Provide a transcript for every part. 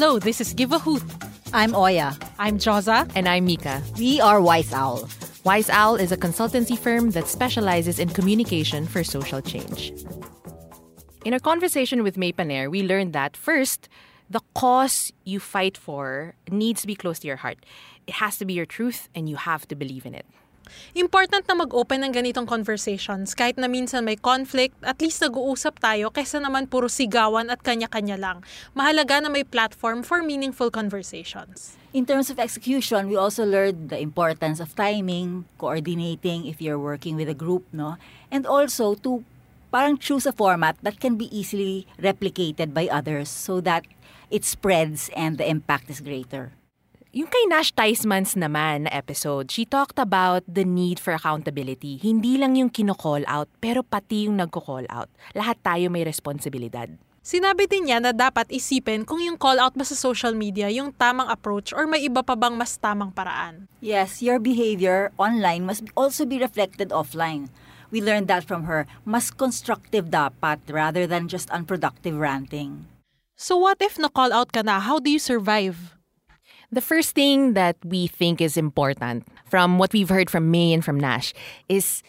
Hello, this is Give a Hoot. I'm Oya. I'm Joza. And I'm Mika. We are Wise Owl. Wise Owl is a consultancy firm that specializes in communication for social change. In our conversation with May Paner, we learned that first, the cause you fight for needs to be close to your heart. It has to be your truth and you have to believe in it. Important na mag-open ng ganitong conversations kahit na minsan may conflict, at least nag-uusap tayo kaysa naman puro sigawan at kanya-kanya lang. Mahalaga na may platform for meaningful conversations. In terms of execution, we also learned the importance of timing, coordinating if you're working with a group, no? And also to parang choose a format that can be easily replicated by others so that it spreads and the impact is greater. Yung kay Nash Theismans naman na episode, she talked about the need for accountability. Hindi lang yung kino-call out, pero pati yung nagko-call out. Lahat tayo may responsibilidad. Sinabi din niya na dapat isipin kung yung call out ba sa social media yung tamang approach or may iba pa bang mas tamang paraan. Yes, your behavior online must also be reflected offline. We learned that from her. Mas constructive dapat rather than just unproductive ranting. So what if na-call out ka na? How do you survive? The first thing that we think is important from what we've heard from May and from Nash is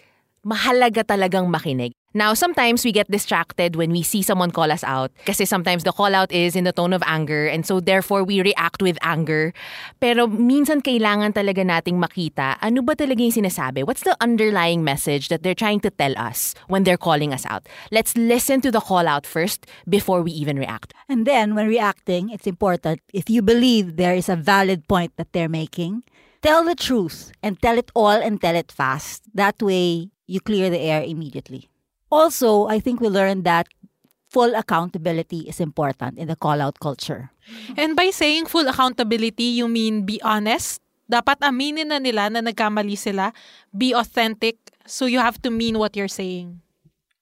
mahalaga talagang makinig. Now, sometimes we get distracted when we see someone call us out kasi sometimes the call out is in the tone of anger and so therefore we react with anger. Pero minsan kailangan talaga nating makita ano ba talaga yung sinasabi? What's the underlying message that they're trying to tell us when they're calling us out? Let's listen to the call out first before we even react. And then, when reacting, it's important if you believe there is a valid point that they're making, tell the truth and tell it all and tell it fast. That way, you clear the air immediately. Also, I think we learned that full accountability is important in the call out culture. And by saying full accountability, you mean be honest? Dapat aminin na nila na nagkamali sila. Be authentic. So you have to mean what you're saying.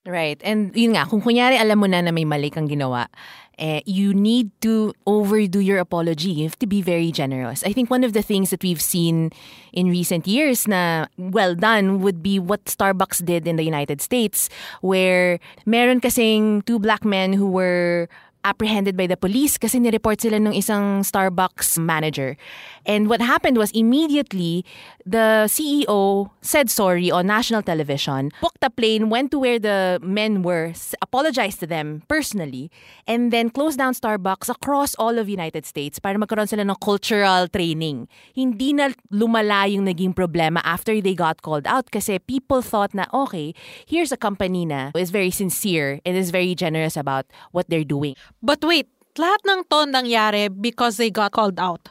Right. And yun nga, kung kunyari alam mo na na may mali kang ginawa, eh, you need to overdo your apology. You have to be very generous. I think one of the things that we've seen in recent years na well done would be what Starbucks did in the United States where meron kasing two black men who were apprehended by the police kasi nireport sila ng isang Starbucks manager. And what happened was immediately the CEO said sorry on national television, booked a plane, went to where the men were, apologized to them personally, and then closed down Starbucks across all of United States para magkaroon sila ng cultural training. Hindi na lumala yung naging problema after they got called out kasi people thought na, okay, here's a company na is very sincere and is very generous about what they're doing. But wait, lahat ng to nangyari because they got called out.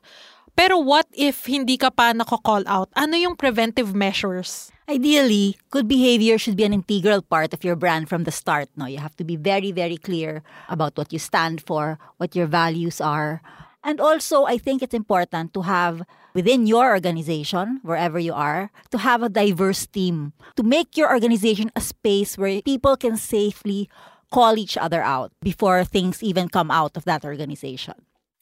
Pero what if hindi ka pa nako-call out? Ano yung preventive measures? Ideally, good behavior should be an integral part of your brand from the start. No, you have to be very, very clear about what you stand for, what your values are. And also, I think it's important to have within your organization, wherever you are, to have a diverse team, to make your organization a space where people can safely call each other out before things even come out of that organization.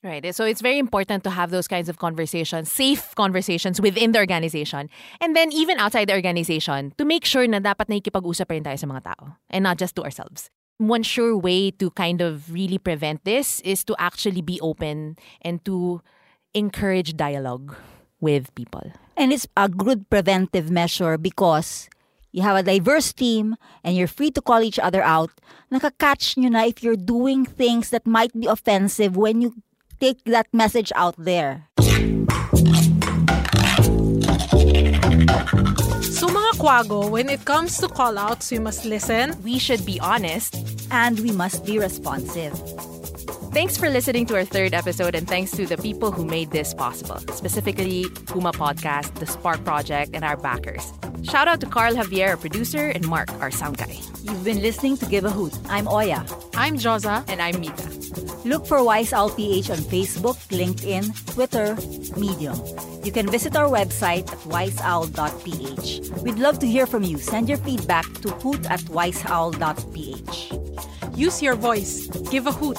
Right. So it's very important to have those kinds of conversations, safe conversations within the organization. And then even outside the organization, to make sure na dapat nakikipag-usap rin tayo sa mga tao and not just to ourselves. One sure way to kind of really prevent this is to actually be open and to encourage dialogue with people. And it's a good preventive measure because you have a diverse team and you're free to call each other out. Nakakatch nyo na if you're doing things that might be offensive when you take that message out there. So mga kwago, when it comes to call-outs, we must listen. We should be honest. And we must be responsive. Thanks for listening to our third episode, and thanks to the people who made this possible, specifically Puma Podcast, the Spark Project, and our backers. Shout out to Carl Javier, our producer, and Mark, our sound guy. You've been listening to Give a Hoot. I'm Oya. I'm Joza. And I'm Mika. Look for Wise Owl PH on Facebook, LinkedIn, Twitter, Medium. You can visit our website at wiseowl.ph. We'd love to hear from you. Send your feedback to hoot at wiseowl.ph. Use your voice. Give a hoot.